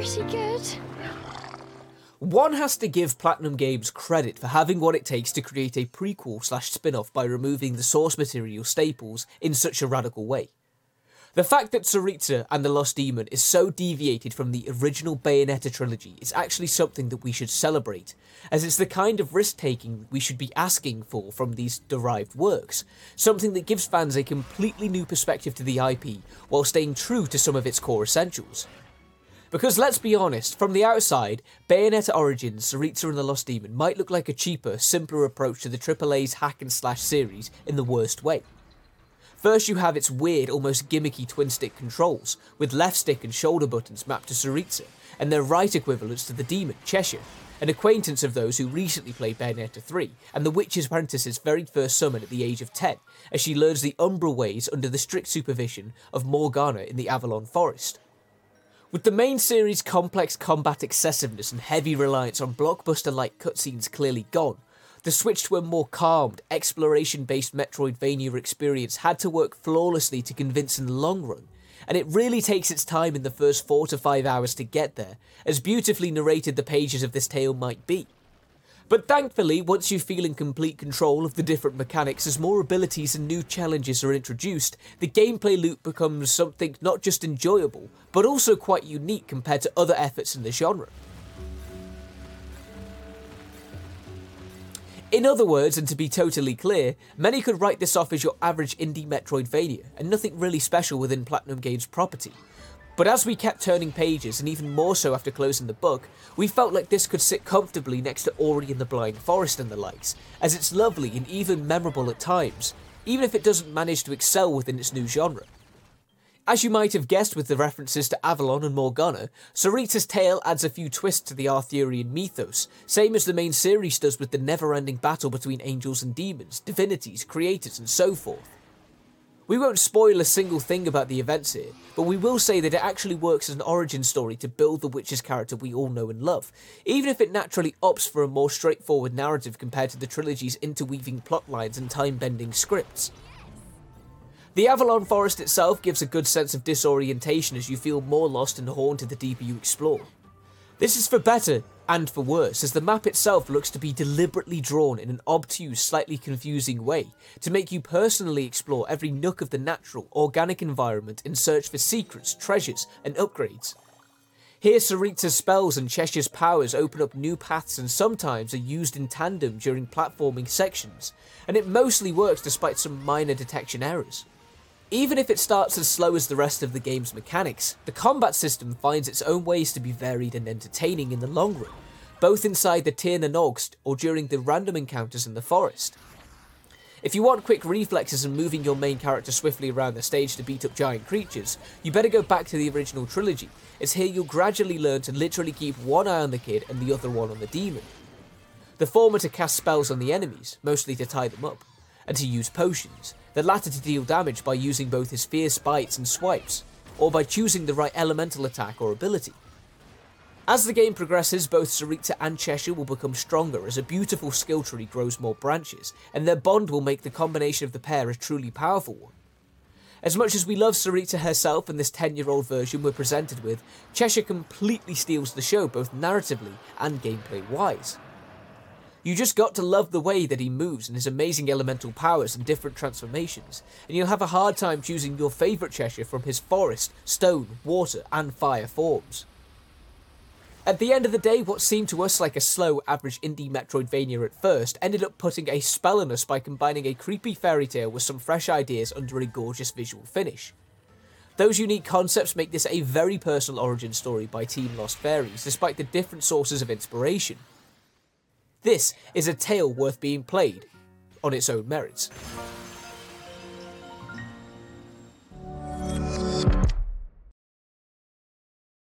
pretty good. One has to give Platinum Games credit for having what it takes to create a prequel slash spin off by removing the source material staples in such a radical way. The fact that Cereza and the Lost Demon is so deviated from the original Bayonetta trilogy is actually something that we should celebrate, as it's the kind of risk taking we should be asking for from these derived works, something that gives fans a completely new perspective to the IP while staying true to some of its core essentials. Because let's be honest, from the outside, Bayonetta Origins, Cereza and the Lost Demon might look like a cheaper, simpler approach to the AAA's hack and slash series in the worst way. First, you have its weird, almost gimmicky twin stick controls, with left stick and shoulder buttons mapped to Cereza, and their right equivalents to the demon, Cheshire, an acquaintance of those who recently played Bayonetta 3, and the Witch's Apprentice's very first summon at the age of 10, as she learns the Umbra ways under the strict supervision of Morgana in the Avalon Forest. With the main series' complex combat excessiveness and heavy reliance on blockbuster like cutscenes clearly gone, the switch to a more calmed, exploration based Metroidvania experience had to work flawlessly to convince in the long run, and it really takes its time in the first 4 to 5 hours to get there, as beautifully narrated the pages of this tale might be. But thankfully, once you feel in complete control of the different mechanics as more abilities and new challenges are introduced, the gameplay loop becomes something not just enjoyable, but also quite unique compared to other efforts in the genre. In other words, and to be totally clear, many could write this off as your average indie Metroidvania, and nothing really special within Platinum Games property. But as we kept turning pages, and even more so after closing the book, we felt like this could sit comfortably next to Ori and the Blind Forest and the likes, as it's lovely and even memorable at times, even if it doesn't manage to excel within its new genre. As you might have guessed with the references to Avalon and Morgana, Cereza's tale adds a few twists to the Arthurian mythos, same as the main series does with the never ending battle between angels and demons, divinities, creators, and so forth. We won't spoil a single thing about the events here, but we will say that it actually works as an origin story to build the witch's character we all know and love, even if it naturally opts for a more straightforward narrative compared to the trilogy's interweaving plotlines and time bending scripts. The Avalon Forest itself gives a good sense of disorientation as you feel more lost and haunted the deeper you explore. This is for better and for worse, as the map itself looks to be deliberately drawn in an obtuse, slightly confusing way to make you personally explore every nook of the natural, organic environment in search for secrets, treasures, and upgrades. Here, Cereza's spells and Cheshire's powers open up new paths and sometimes are used in tandem during platforming sections, and it mostly works despite some minor detection errors. Even if it starts as slow as the rest of the game's mechanics, the combat system finds its own ways to be varied and entertaining in the long run, both inside the Tir na nOgst or during the random encounters in the forest. If you want quick reflexes and moving your main character swiftly around the stage to beat up giant creatures, you better go back to the original trilogy, as here you'll gradually learn to literally keep one eye on the kid and the other one on the demon. The former to cast spells on the enemies, mostly to tie them up, and to use potions, the latter to deal damage by using both his fierce bites and swipes, or by choosing the right elemental attack or ability. As the game progresses, both Cereza and Cheshire will become stronger as a beautiful skill tree grows more branches, and their bond will make the combination of the pair a truly powerful one. As much as we love Cereza herself and this 10 year old version we're presented with, Cheshire completely steals the show both narratively and gameplay wise. You just got to love the way that he moves and his amazing elemental powers and different transformations, and you'll have a hard time choosing your favourite Cheshire from his forest, stone, water, and fire forms. At the end of the day, what seemed to us like a slow, average indie Metroidvania at first ended up putting a spell on us by combining a creepy fairy tale with some fresh ideas under a gorgeous visual finish. Those unique concepts make this a very personal origin story by Team Lost Fairies, despite the different sources of inspiration. This is a tale worth being played on its own merits.